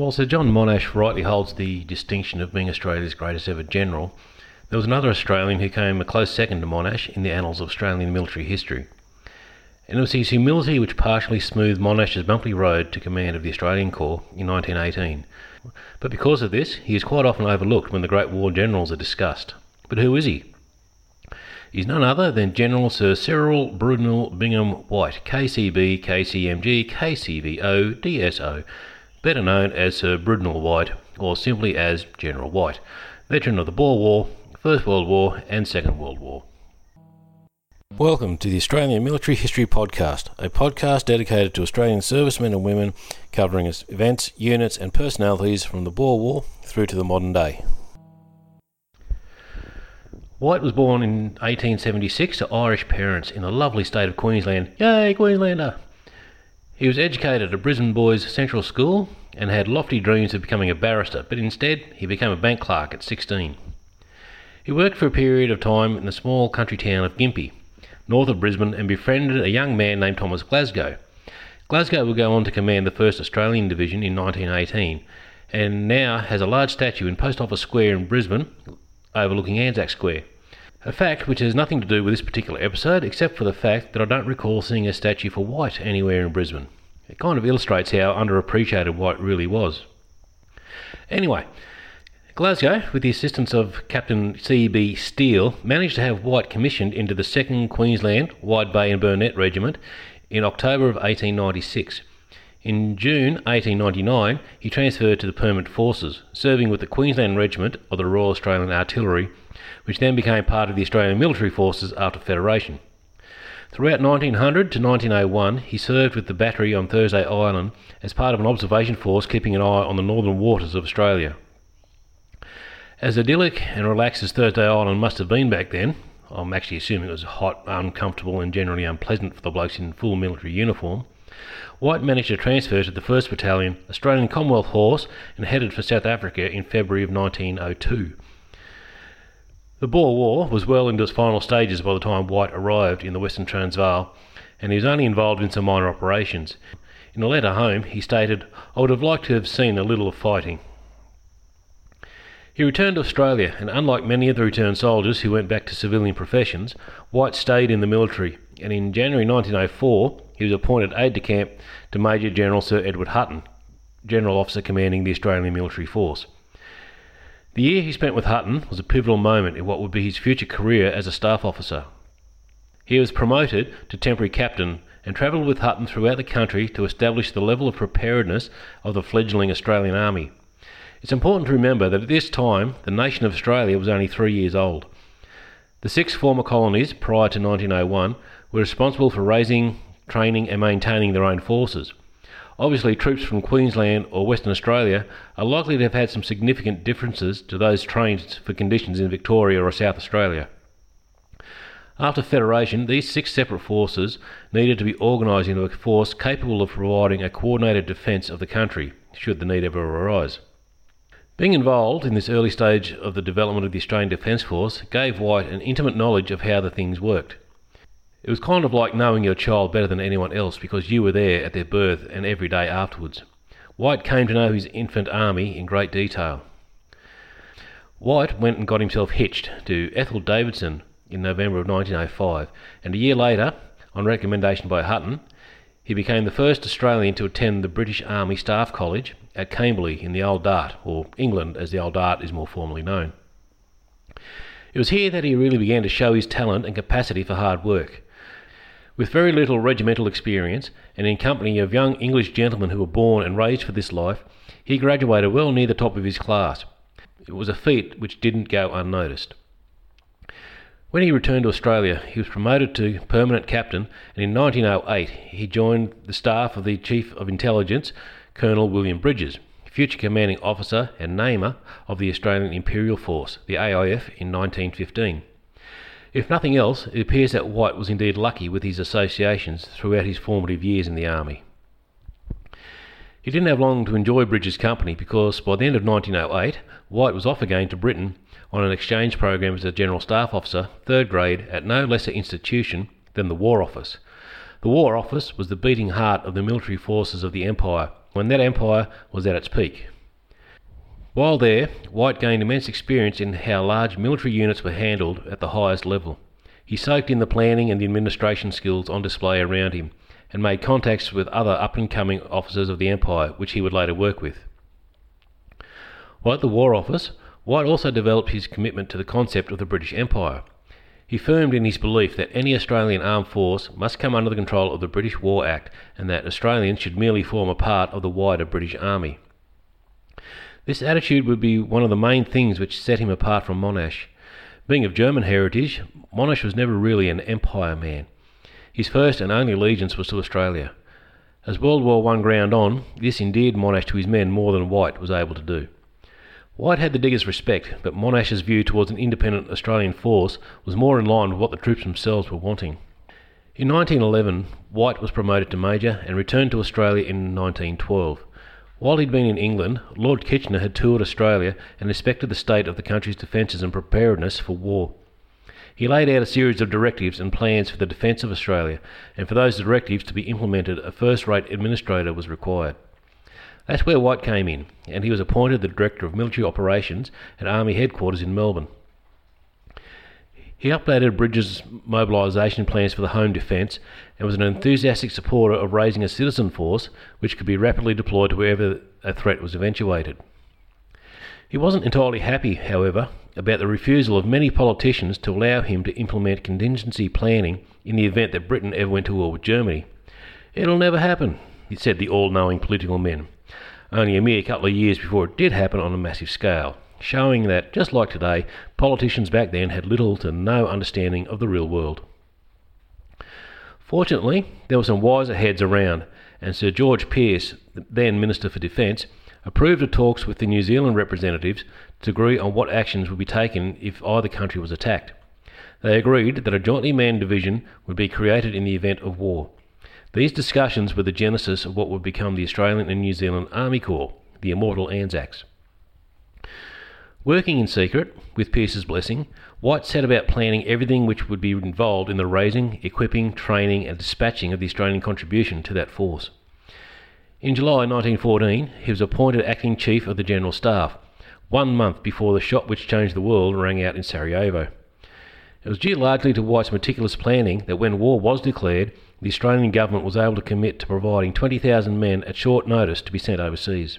While Sir John Monash rightly holds the distinction of being Australia's greatest ever general, there was another Australian who came a close second to Monash in the annals of Australian military history. And it was his humility which partially smoothed Monash's bumpy road to command of the Australian Corps in 1918. But because of this, he is quite often overlooked when the great war generals are discussed. But who is he? He's none other than General Sir Cyril Brudenell Bingham White, KCB, KCMG, KCVO, DSO, better known as Sir Brudenell White, or simply as General White, veteran of the Boer War, First World War, and Second World War. Welcome to the Australian Military History Podcast, a podcast dedicated to Australian servicemen and women covering events, units, and personalities from the Boer War through to the modern day. White was born in 1876 to Irish parents in the lovely state of Queensland. Yay, Queenslander! He was educated at Brisbane Boys Central School and had lofty dreams of becoming a barrister, but instead he became a bank clerk at 16. He worked for a period of time in the small country town of Gympie north of Brisbane, and befriended a young man named Thomas Glasgow. Glasgow would go on to command the 1st Australian Division in 1918 and now has a large statue in Post Office Square in Brisbane overlooking Anzac Square. A fact which has nothing to do with this particular episode except for the fact that I don't recall seeing a statue for White anywhere in Brisbane. It kind of illustrates how underappreciated White really was. Anyway, Glasgow, with the assistance of Captain C.B. Steele, managed to have White commissioned into the 2nd Queensland Wide Bay and Burnett Regiment in October of 1896. In June 1899, he transferred to the Permanent Forces, serving with the Queensland Regiment of the Royal Australian Artillery, which then became part of the Australian Military Forces after Federation. Throughout 1900 to 1901, he served with the battery on Thursday Island as part of an observation force keeping an eye on the northern waters of Australia. As idyllic and relaxed as Thursday Island must have been back then, I'm actually assuming it was hot, uncomfortable, and generally unpleasant for the blokes in full military uniform. White managed to transfer to the 1st Battalion, Australian Commonwealth Horse, and headed for South Africa in February of 1902. The Boer War was well into its final stages by the time White arrived in the Western Transvaal, and he was only involved in some minor operations. In a letter home, he stated, I would have liked to have seen a little of fighting. He returned to Australia, and unlike many of the returned soldiers who went back to civilian professions, White stayed in the military, and in January 1904 he was appointed aide de camp to Major General Sir Edward Hutton, General Officer commanding the Australian Military Force. The year he spent with Hutton was a pivotal moment in what would be his future career as a staff officer. He was promoted to temporary captain and travelled with Hutton throughout the country to establish the level of preparedness of the fledgling Australian Army. It's important to remember that at this time the nation of Australia was only three years old. The six former colonies prior to 1901 were responsible for raising, training, and maintaining their own forces. Obviously, troops from Queensland or Western Australia are likely to have had some significant differences to those trained for conditions in Victoria or South Australia. After Federation, these six separate forces needed to be organised into a force capable of providing a coordinated defence of the country, should the need ever arise. Being involved in this early stage of the development of the Australian Defence Force gave White an intimate knowledge of how the things worked. It was kind of like knowing your child better than anyone else because you were there at their birth and every day afterwards. White came to know his infant army in great detail. White went and got himself hitched to Ethel Davidson in November of 1905, and a year later, on recommendation by Hutton, he became the first Australian to attend the British Army Staff College at Camberley in the Old Dart, or England as the Old Dart is more formally known. It was here that he really began to show his talent and capacity for hard work. With very little regimental experience, and in company of young English gentlemen who were born and raised for this life, he graduated well near the top of his class. It was a feat which didn't go unnoticed. When he returned to Australia, he was promoted to permanent captain, and in 1908 he joined the staff of the Chief of Intelligence, Colonel William Bridges, future commanding officer and namer of the Australian Imperial Force, the AIF, in 1915. If nothing else, it appears that White was indeed lucky with his associations throughout his formative years in the Army. He didn't have long to enjoy Bridges' company because by the end of 1908, White was off again to Britain on an exchange program as a General Staff Officer, third grade, at no lesser institution than the War Office. The War Office was the beating heart of the military forces of the Empire when that empire was at its peak. While there, White gained immense experience in how large military units were handled at the highest level. He soaked in the planning and the administration skills on display around him and made contacts with other up and coming officers of the Empire, which he would later work with. While at the War Office, White also developed his commitment to the concept of the British Empire. He firmed in his belief that any Australian armed force must come under the control of the British War Act and that Australians should merely form a part of the wider British Army. This attitude would be one of the main things which set him apart from Monash. Being of German heritage, Monash was never really an empire man. His first and only allegiance was to Australia. As World War I ground on, this endeared Monash to his men more than White was able to do. White had the diggers' respect, but Monash's view towards an independent Australian force was more in line with what the troops themselves were wanting. In 1911, White was promoted to Major and returned to Australia in 1912. While he'd been in England, Lord Kitchener had toured Australia and inspected the state of the country's defences and preparedness for war. He laid out a series of directives and plans for the defence of Australia, and for those directives to be implemented, a first rate administrator was required. That's where White came in, and he was appointed the Director of Military Operations at Army Headquarters in Melbourne. He updated Bridges' mobilisation plans for the home defence and was an enthusiastic supporter of raising a citizen force which could be rapidly deployed to wherever a threat was eventuated. He wasn't entirely happy, however, about the refusal of many politicians to allow him to implement contingency planning in the event that Britain ever went to war with Germany. It'll never happen, he said the all knowing political men only a mere couple of years before it did happen on a massive scale, showing that, just like today, politicians back then had little to no understanding of the real world. Fortunately, there were some wiser heads around, and Sir George Pearce, then Minister for Defence, approved of talks with the New Zealand representatives to agree on what actions would be taken if either country was attacked. They agreed that a jointly manned division would be created in the event of war. These discussions were the genesis of what would become the Australian and New Zealand Army Corps, the immortal Anzacs. Working in secret, with Pearce's blessing, White set about planning everything which would be involved in the raising, equipping, training, and dispatching of the Australian contribution to that force. In July 1914, he was appointed acting chief of the General Staff, one month before the shot which changed the world rang out in Sarajevo. It was due largely to White's meticulous planning that when war was declared, the Australian government was able to commit to providing 20,000 men at short notice to be sent overseas.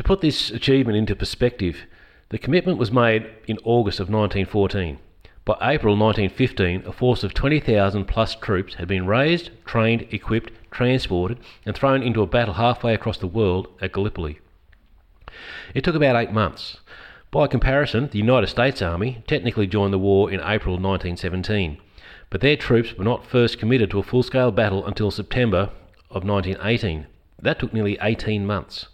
To put this achievement into perspective, the commitment was made in August of 1914. By April 1915, a force of 20,000 plus troops had been raised, trained, equipped, transported, and thrown into a battle halfway across the world at Gallipoli. It took about eight months. By comparison, the United States Army technically joined the war in April 1917 but their troops were not first committed to a full scale battle until September of 1918. That took nearly 18 months.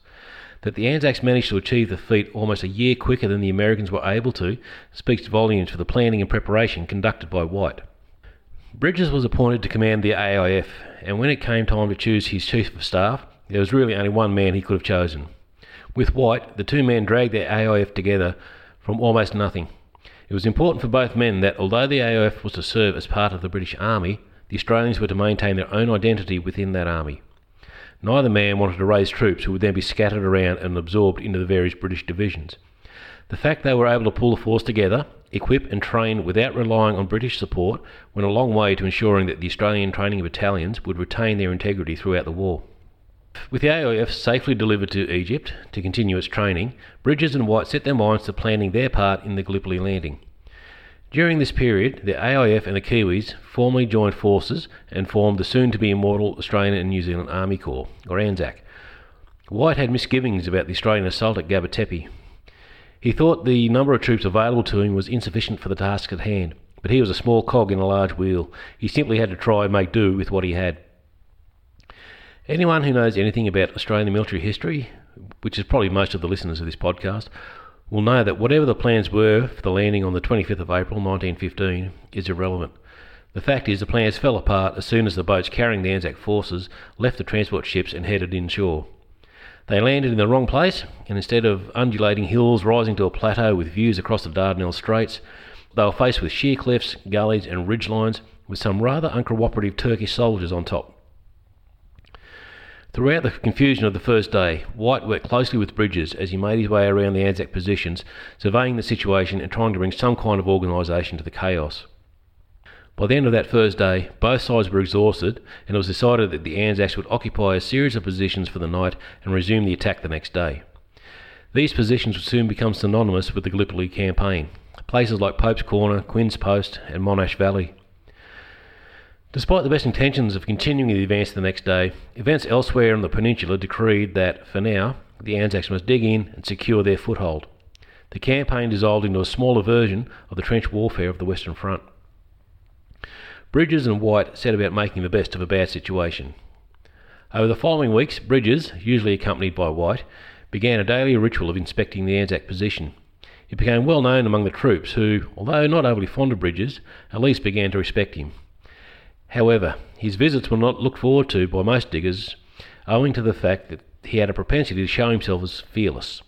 That the Anzacs managed to achieve the feat almost a year quicker than the Americans were able to speaks volumes for the planning and preparation conducted by White. Bridges was appointed to command the AIF, and when it came time to choose his chief of staff, there was really only one man he could have chosen. With White, the two men dragged their AIF together from almost nothing it was important for both men that although the AIF was to serve as part of the British Army, the Australians were to maintain their own identity within that army. Neither man wanted to raise troops who would then be scattered around and absorbed into the various British divisions. The fact they were able to pull the force together, equip and train without relying on British support went a long way to ensuring that the Australian training battalions would retain their integrity throughout the war. With the AIF safely delivered to Egypt to continue its training, Bridges and White set their minds to planning their part in the Gallipoli landing. During this period, the AIF and the Kiwis formally joined forces and formed the soon to be immortal Australian and New Zealand Army Corps, or ANZAC. White had misgivings about the Australian assault at Gaba Tepe. He thought the number of troops available to him was insufficient for the task at hand, but he was a small cog in a large wheel. He simply had to try and make do with what he had. Anyone who knows anything about Australian military history, which is probably most of the listeners of this podcast, will know that whatever the plans were for the landing on the 25th of April 1915 is irrelevant. The fact is, the plans fell apart as soon as the boats carrying the Anzac forces left the transport ships and headed inshore. They landed in the wrong place, and instead of undulating hills rising to a plateau with views across the Dardanelles Straits, they were faced with sheer cliffs, gullies, and ridge lines with some rather uncooperative Turkish soldiers on top. Throughout the confusion of the first day, White worked closely with Bridges as he made his way around the Anzac positions, surveying the situation and trying to bring some kind of organisation to the chaos. By the end of that first day, both sides were exhausted, and it was decided that the Anzacs would occupy a series of positions for the night and resume the attack the next day. These positions would soon become synonymous with the Gallipoli campaign, places like Pope's Corner, Quinn's Post, and Monash Valley. Despite the best intentions of continuing the advance the next day, events elsewhere on the peninsula decreed that, for now, the Anzacs must dig in and secure their foothold. The campaign dissolved into a smaller version of the trench warfare of the Western Front. Bridges and White set about making the best of a bad situation. Over the following weeks, Bridges, usually accompanied by White, began a daily ritual of inspecting the Anzac position. It became well known among the troops, who, although not overly fond of Bridges, at least began to respect him. However, his visits were not looked forward to by most diggers, owing to the fact that he had a propensity to show himself as fearless.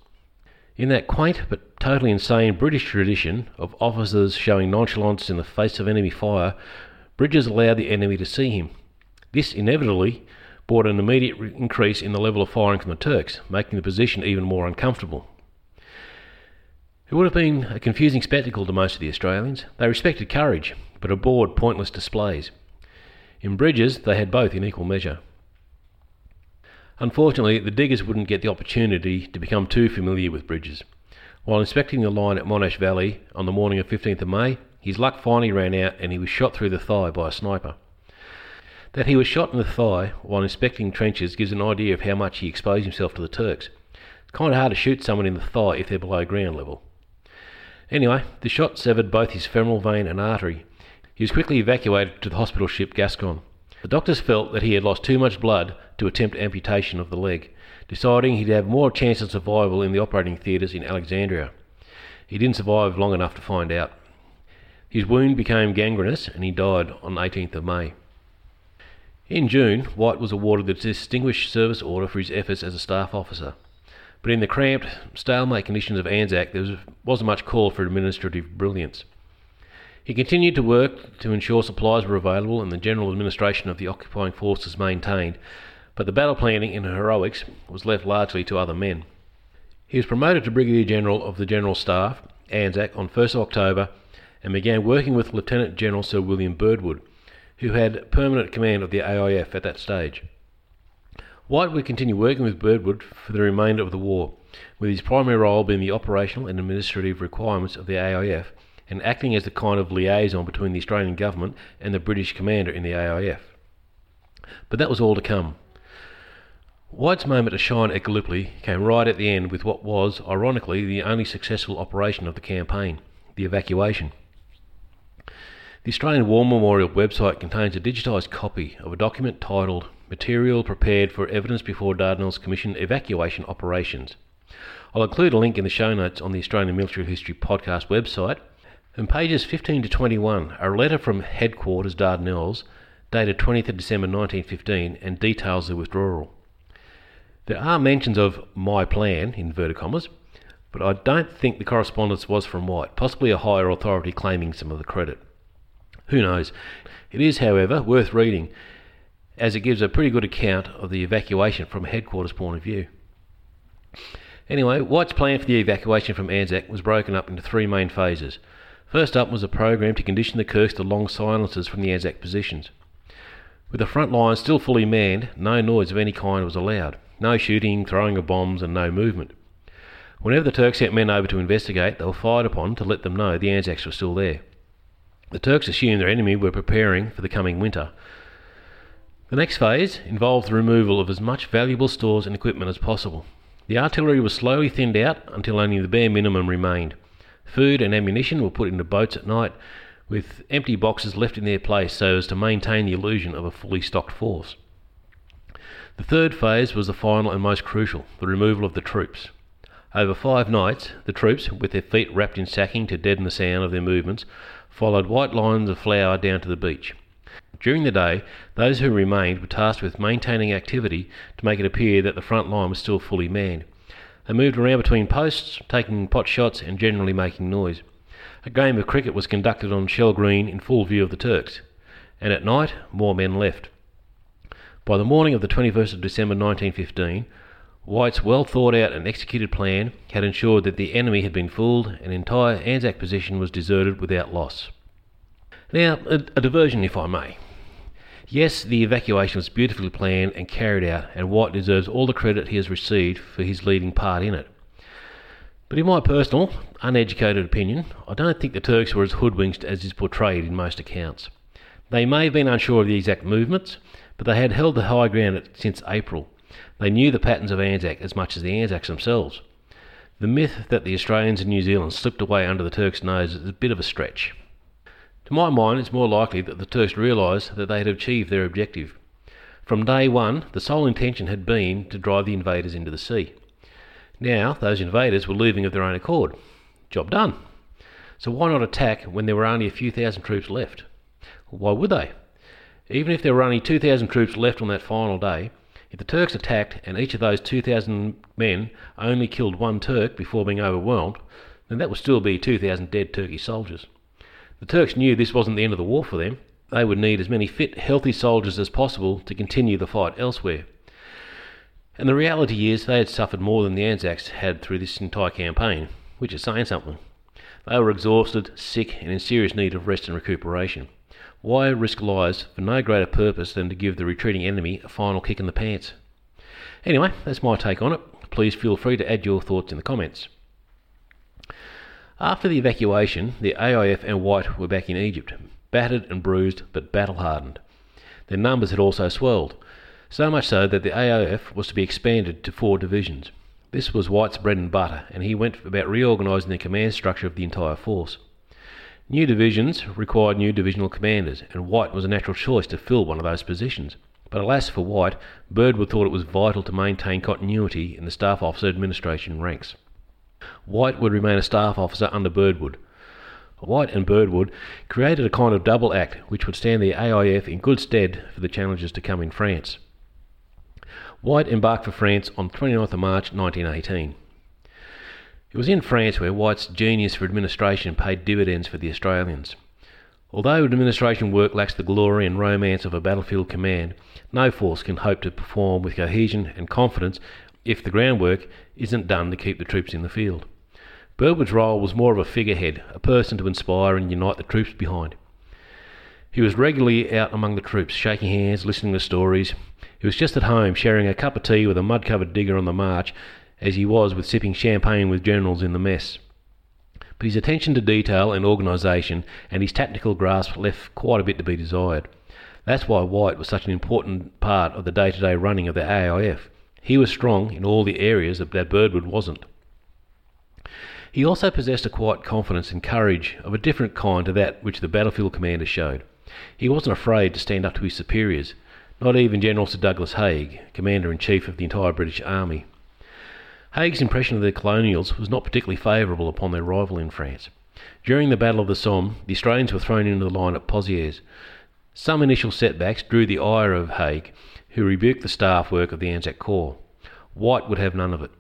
In that quaint but totally insane British tradition of officers showing nonchalance in the face of enemy fire, Bridges allowed the enemy to see him. This inevitably brought an immediate increase in the level of firing from the Turks, making the position even more uncomfortable. It would have been a confusing spectacle to most of the Australians. They respected courage, but abhorred pointless displays. In Bridges, they had both in equal measure. Unfortunately, the diggers wouldn't get the opportunity to become too familiar with Bridges. While inspecting the line at Monash Valley on the morning of 15th of May, his luck finally ran out and he was shot through the thigh by a sniper. That he was shot in the thigh while inspecting trenches gives an idea of how much he exposed himself to the Turks. It's kind of hard to shoot someone in the thigh if they're below ground level. Anyway, the shot severed both his femoral vein and artery, he was quickly evacuated to the hospital ship Gascon. The doctors felt that he had lost too much blood to attempt amputation of the leg, deciding he'd have more chance of survival in the operating theatres in Alexandria. He didn't survive long enough to find out. His wound became gangrenous and he died on 18th of May. In June, White was awarded the Distinguished Service Order for his efforts as a staff officer. But in the cramped, stalemate conditions of Anzac, there wasn't much call for administrative brilliance. He continued to work to ensure supplies were available and the general administration of the occupying forces maintained, but the battle planning and heroics was left largely to other men. He was promoted to Brigadier General of the General Staff, Anzac, on 1st October and began working with Lieutenant General Sir William Birdwood, who had permanent command of the AIF at that stage. White would continue working with Birdwood for the remainder of the war, with his primary role being the operational and administrative requirements of the AIF and acting as the kind of liaison between the Australian government and the British commander in the AIF. But that was all to come. White's moment to shine at Gallipoli came right at the end with what was, ironically, the only successful operation of the campaign the evacuation. The Australian War Memorial website contains a digitised copy of a document titled Material Prepared for Evidence Before Dardanelles Commission Evacuation Operations. I'll include a link in the show notes on the Australian Military History Podcast website and pages 15 to 21 are a letter from Headquarters Dardanelles dated 20th of December 1915 and details the withdrawal. There are mentions of my plan, in inverted commas, but I don't think the correspondence was from White, possibly a higher authority claiming some of the credit. Who knows? It is, however, worth reading, as it gives a pretty good account of the evacuation from headquarters point of view. Anyway, White's plan for the evacuation from Anzac was broken up into three main phases. First up was a program to condition the Turks to long silences from the Anzac positions. With the front line still fully manned, no noise of any kind was allowed. No shooting, throwing of bombs, and no movement. Whenever the Turks sent men over to investigate, they were fired upon to let them know the Anzacs were still there. The Turks assumed their enemy were preparing for the coming winter. The next phase involved the removal of as much valuable stores and equipment as possible. The artillery was slowly thinned out until only the bare minimum remained. Food and ammunition were put into boats at night, with empty boxes left in their place so as to maintain the illusion of a fully stocked force. The third phase was the final and most crucial the removal of the troops. Over five nights, the troops, with their feet wrapped in sacking to deaden the sound of their movements, followed white lines of flour down to the beach. During the day, those who remained were tasked with maintaining activity to make it appear that the front line was still fully manned. They moved around between posts, taking pot shots and generally making noise. A game of cricket was conducted on Shell Green in full view of the Turks, and at night more men left. By the morning of the 21st of December 1915, White's well thought out and executed plan had ensured that the enemy had been fooled and entire Anzac position was deserted without loss. Now, a, a diversion, if I may. Yes, the evacuation was beautifully planned and carried out, and White deserves all the credit he has received for his leading part in it. But in my personal, uneducated opinion, I don't think the Turks were as hoodwinked as is portrayed in most accounts. They may have been unsure of the exact movements, but they had held the high ground since April, they knew the patterns of Anzac as much as the Anzacs themselves. The myth that the Australians and New Zealand slipped away under the Turks' nose is a bit of a stretch. To my mind, it's more likely that the Turks realised that they had achieved their objective. From day one, the sole intention had been to drive the invaders into the sea. Now, those invaders were leaving of their own accord. Job done. So why not attack when there were only a few thousand troops left? Why would they? Even if there were only 2,000 troops left on that final day, if the Turks attacked and each of those 2,000 men only killed one Turk before being overwhelmed, then that would still be 2,000 dead Turkish soldiers. The Turks knew this wasn't the end of the war for them. They would need as many fit, healthy soldiers as possible to continue the fight elsewhere. And the reality is they had suffered more than the Anzacs had through this entire campaign, which is saying something. They were exhausted, sick, and in serious need of rest and recuperation. Why risk lives for no greater purpose than to give the retreating enemy a final kick in the pants? Anyway, that's my take on it. Please feel free to add your thoughts in the comments. After the evacuation, the AIF and White were back in Egypt, battered and bruised but battle hardened. Their numbers had also swelled, so much so that the AIF was to be expanded to four divisions. This was White's bread and butter, and he went about reorganising the command structure of the entire force. New divisions required new divisional commanders, and White was a natural choice to fill one of those positions. But alas for White, Birdwood thought it was vital to maintain continuity in the Staff Officer Administration ranks. White would remain a staff officer under Birdwood. White and Birdwood created a kind of double act which would stand the AIF in good stead for the challenges to come in France. White embarked for France on 29th of March 1918. It was in France where White's genius for administration paid dividends for the Australians. Although administration work lacks the glory and romance of a battlefield command, no force can hope to perform with cohesion and confidence if the groundwork isn't done to keep the troops in the field. Birdwood's role was more of a figurehead, a person to inspire and unite the troops behind. He was regularly out among the troops, shaking hands, listening to stories. He was just at home, sharing a cup of tea with a mud covered digger on the march, as he was with sipping champagne with generals in the mess. But his attention to detail and organisation and his tactical grasp left quite a bit to be desired. That's why White was such an important part of the day to day running of the AIF. He was strong in all the areas that Birdwood wasn't. He also possessed a quiet confidence and courage of a different kind to that which the battlefield commander showed. He wasn't afraid to stand up to his superiors, not even General Sir Douglas Haig, Commander in Chief of the entire British Army. Haig's impression of the colonials was not particularly favourable upon their arrival in France. During the Battle of the Somme, the Australians were thrown into the line at Pozières. Some initial setbacks drew the ire of Haig, who rebuked the staff work of the Anzac Corps. White would have none of it.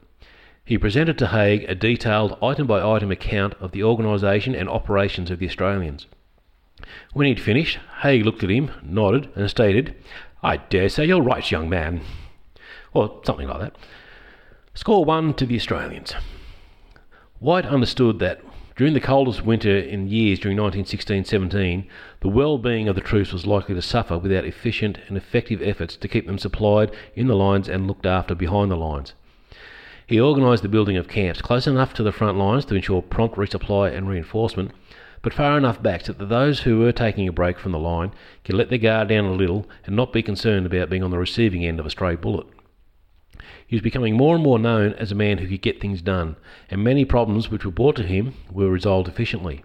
He presented to Haig a detailed item by item account of the organisation and operations of the Australians. When he'd finished, Haig looked at him, nodded, and stated, I dare say you're right, young man. Or something like that. Score one to the Australians. White understood that during the coldest winter in years during 1916 17, the well being of the troops was likely to suffer without efficient and effective efforts to keep them supplied in the lines and looked after behind the lines. He organised the building of camps close enough to the front lines to ensure prompt resupply and reinforcement, but far enough back so that those who were taking a break from the line could let their guard down a little and not be concerned about being on the receiving end of a stray bullet. He was becoming more and more known as a man who could get things done, and many problems which were brought to him were resolved efficiently.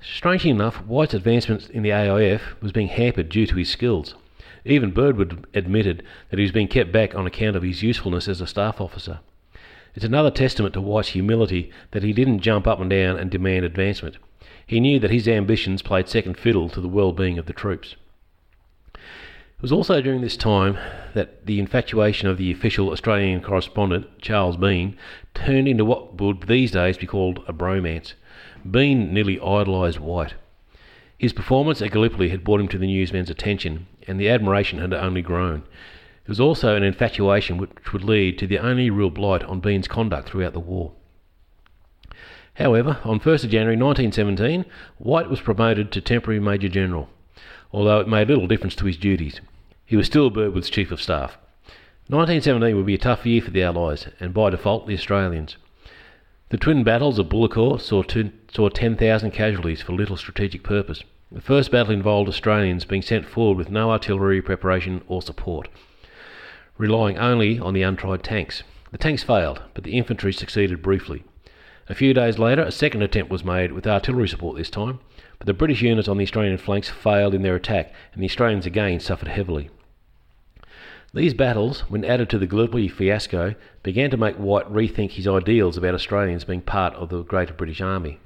Strangely enough, White's advancement in the AIF was being hampered due to his skills. Even Birdwood admitted that he was being kept back on account of his usefulness as a staff officer. It's another testament to White's humility that he didn't jump up and down and demand advancement. He knew that his ambitions played second fiddle to the well being of the troops. It was also during this time that the infatuation of the official Australian correspondent, Charles Bean, turned into what would these days be called a bromance. Bean nearly idolised White. His performance at Gallipoli had brought him to the newsman's attention, and the admiration had only grown. It was also an infatuation which would lead to the only real blight on Bean's conduct throughout the war. However, on 1st January 1917, White was promoted to temporary Major General although it made little difference to his duties. He was still Birdwood's Chief of Staff. 1917 would be a tough year for the Allies, and by default the Australians. The twin battles of Bullecourt saw, saw 10,000 casualties for little strategic purpose. The first battle involved Australians being sent forward with no artillery preparation or support, relying only on the untried tanks. The tanks failed, but the infantry succeeded briefly. A few days later, a second attempt was made with artillery support this time, but the British units on the Australian flanks failed in their attack, and the Australians again suffered heavily. These battles, when added to the Gallipoli fiasco, began to make White rethink his ideals about Australians being part of the greater British Army.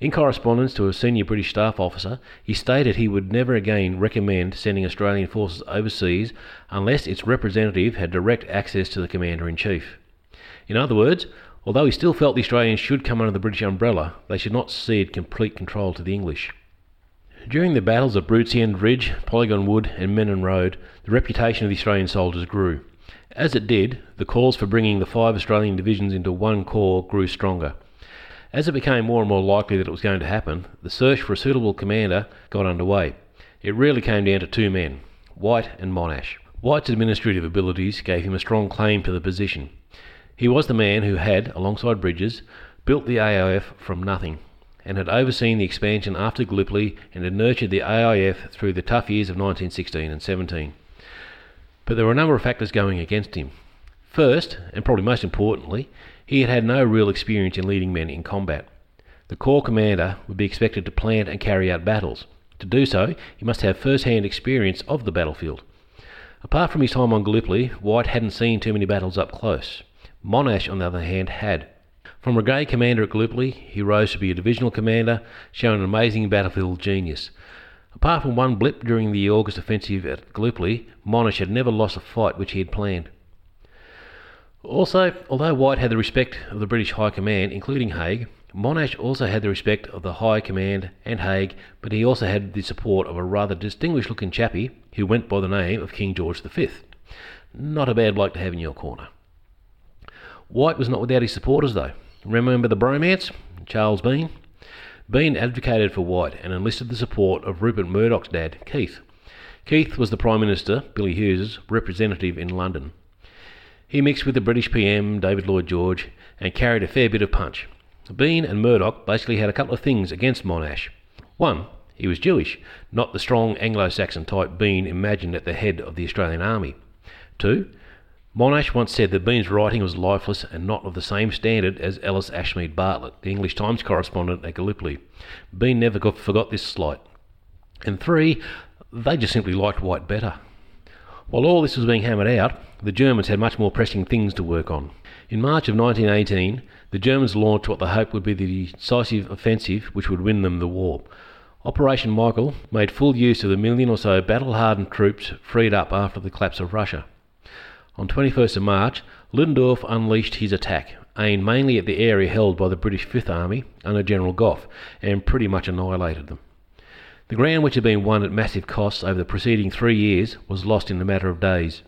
In correspondence to a senior British staff officer, he stated he would never again recommend sending Australian forces overseas unless its representative had direct access to the Commander in Chief. In other words, Although he still felt the Australians should come under the British umbrella, they should not cede complete control to the English. During the battles of Broodseinde Ridge, Polygon Wood, and Menin Road, the reputation of the Australian soldiers grew. As it did, the calls for bringing the five Australian divisions into one corps grew stronger. As it became more and more likely that it was going to happen, the search for a suitable commander got underway. It really came down to two men, White and Monash. White's administrative abilities gave him a strong claim to the position. He was the man who had, alongside Bridges, built the AIF from nothing and had overseen the expansion after Gallipoli and had nurtured the AIF through the tough years of 1916 and 17. But there were a number of factors going against him. First, and probably most importantly, he had had no real experience in leading men in combat. The Corps commander would be expected to plan and carry out battles. To do so, he must have first hand experience of the battlefield. Apart from his time on Gallipoli, White hadn't seen too many battles up close. Monash, on the other hand, had. From brigade commander at Gallipoli, he rose to be a divisional commander, showing an amazing battlefield genius. Apart from one blip during the August offensive at Gallipoli, Monash had never lost a fight which he had planned. Also, although White had the respect of the British High Command, including Haig, Monash also had the respect of the High Command and Haig, but he also had the support of a rather distinguished looking chappie who went by the name of King George V. Not a bad bloke to have in your corner. White was not without his supporters, though. Remember the bromance? Charles Bean? Bean advocated for White and enlisted the support of Rupert Murdoch's dad, Keith. Keith was the Prime Minister, Billy Hughes's, representative in London. He mixed with the British PM, David Lloyd George, and carried a fair bit of punch. Bean and Murdoch basically had a couple of things against Monash. One, he was Jewish, not the strong Anglo Saxon type Bean imagined at the head of the Australian Army. Two, Monash once said that Bean's writing was lifeless and not of the same standard as Ellis Ashmead Bartlett, the English Times correspondent at Gallipoli. Bean never got, forgot this slight. And three, they just simply liked White better. While all this was being hammered out, the Germans had much more pressing things to work on. In March of 1918, the Germans launched what they hoped would be the decisive offensive which would win them the war. Operation Michael made full use of the million or so battle hardened troops freed up after the collapse of Russia. On 21st of March, Ludendorff unleashed his attack, aimed mainly at the area held by the British Fifth Army under General Gough, and pretty much annihilated them. The ground which had been won at massive costs over the preceding three years was lost in a matter of days.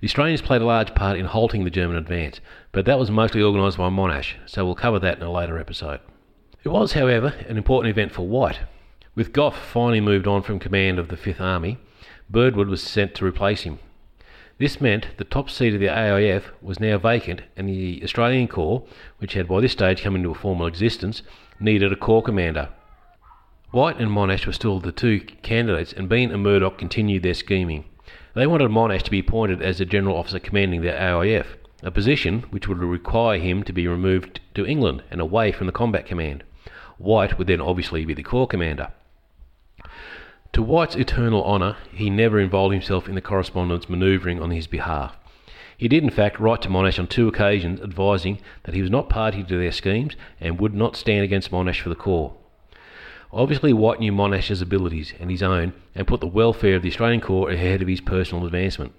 The Australians played a large part in halting the German advance, but that was mostly organised by Monash, so we'll cover that in a later episode. It was, however, an important event for White. With Gough finally moved on from command of the Fifth Army, Birdwood was sent to replace him, this meant the top seat of the AIF was now vacant, and the Australian Corps, which had by this stage come into a formal existence, needed a Corps commander. White and Monash were still the two candidates, and Bean and Murdoch continued their scheming. They wanted Monash to be appointed as the general officer commanding the AIF, a position which would require him to be removed to England and away from the combat command. White would then obviously be the Corps commander. To White's eternal honour, he never involved himself in the correspondence manoeuvring on his behalf. He did, in fact, write to Monash on two occasions advising that he was not party to their schemes and would not stand against Monash for the Corps. Obviously, White knew Monash's abilities and his own and put the welfare of the Australian Corps ahead of his personal advancement.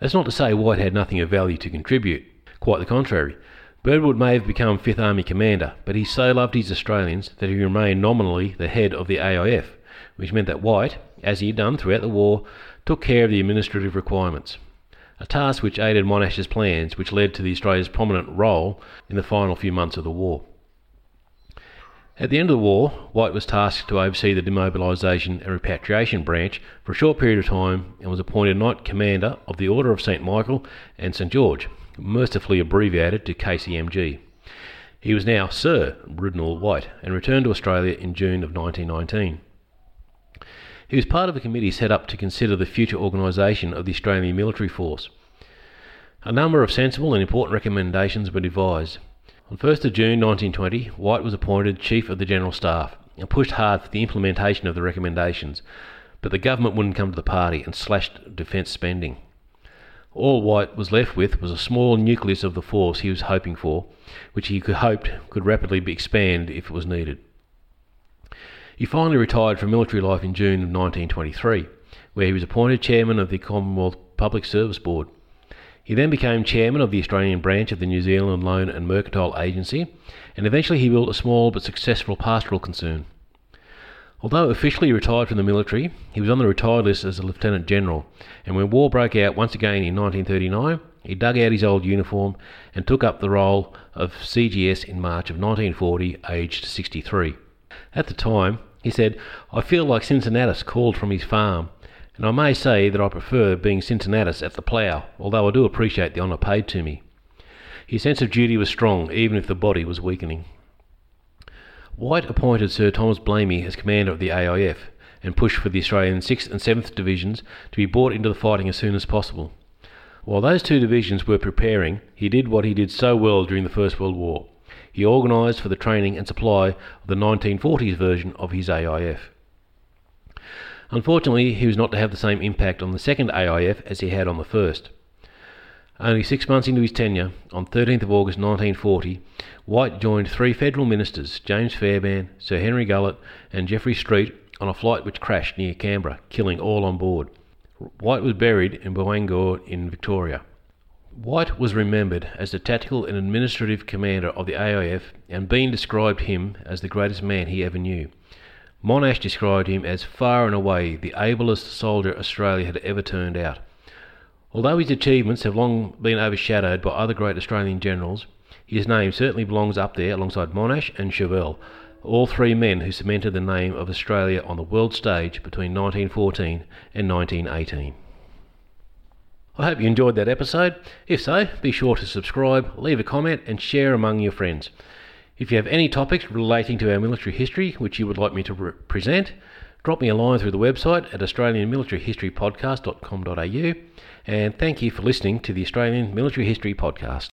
That's not to say White had nothing of value to contribute. Quite the contrary. Birdwood may have become Fifth Army commander, but he so loved his Australians that he remained nominally the head of the AIF, which meant that White, as he had done throughout the war, took care of the administrative requirements a task which aided Monash's plans, which led to the Australia's prominent role in the final few months of the war. At the end of the war, White was tasked to oversee the demobilisation and repatriation branch for a short period of time and was appointed Knight Commander of the Order of St Michael and St George, mercifully abbreviated to KCMG. He was now Sir Brudenell White and returned to Australia in June of 1919. He was part of a committee set up to consider the future organisation of the Australian military force. A number of sensible and important recommendations were devised. On 1st of June 1920, White was appointed Chief of the General Staff and pushed hard for the implementation of the recommendations, but the government wouldn't come to the party and slashed defence spending. All White was left with was a small nucleus of the force he was hoping for, which he could hoped could rapidly be expanded if it was needed. He finally retired from military life in June of 1923, where he was appointed chairman of the Commonwealth Public Service Board. He then became chairman of the Australian branch of the New Zealand Loan and Mercantile Agency, and eventually he built a small but successful pastoral concern. Although officially retired from the military, he was on the retired list as a lieutenant general, and when war broke out once again in 1939, he dug out his old uniform and took up the role of CGS in March of 1940, aged 63. At the time, he said, I feel like Cincinnatus called from his farm, and I may say that I prefer being Cincinnatus at the plough, although I do appreciate the honour paid to me. His sense of duty was strong, even if the body was weakening. White appointed Sir Thomas Blamey as commander of the AIF and pushed for the Australian 6th and 7th Divisions to be brought into the fighting as soon as possible. While those two divisions were preparing, he did what he did so well during the First World War he organised for the training and supply of the 1940s version of his AIF. Unfortunately, he was not to have the same impact on the second AIF as he had on the first. Only six months into his tenure, on 13th of August 1940, White joined three federal ministers, James Fairbairn, Sir Henry Gullett, and Geoffrey Street, on a flight which crashed near Canberra, killing all on board. White was buried in Buangor in Victoria. White was remembered as the tactical and administrative commander of the AIF, and Bean described him as the greatest man he ever knew. Monash described him as far and away the ablest soldier Australia had ever turned out. Although his achievements have long been overshadowed by other great Australian generals, his name certainly belongs up there alongside Monash and Chauvel, all three men who cemented the name of Australia on the world stage between 1914 and 1918. I hope you enjoyed that episode. If so, be sure to subscribe, leave a comment, and share among your friends. If you have any topics relating to our military history which you would like me to re- present, drop me a line through the website at australianmilitaryhistorypodcast.com.au and thank you for listening to the Australian Military History Podcast.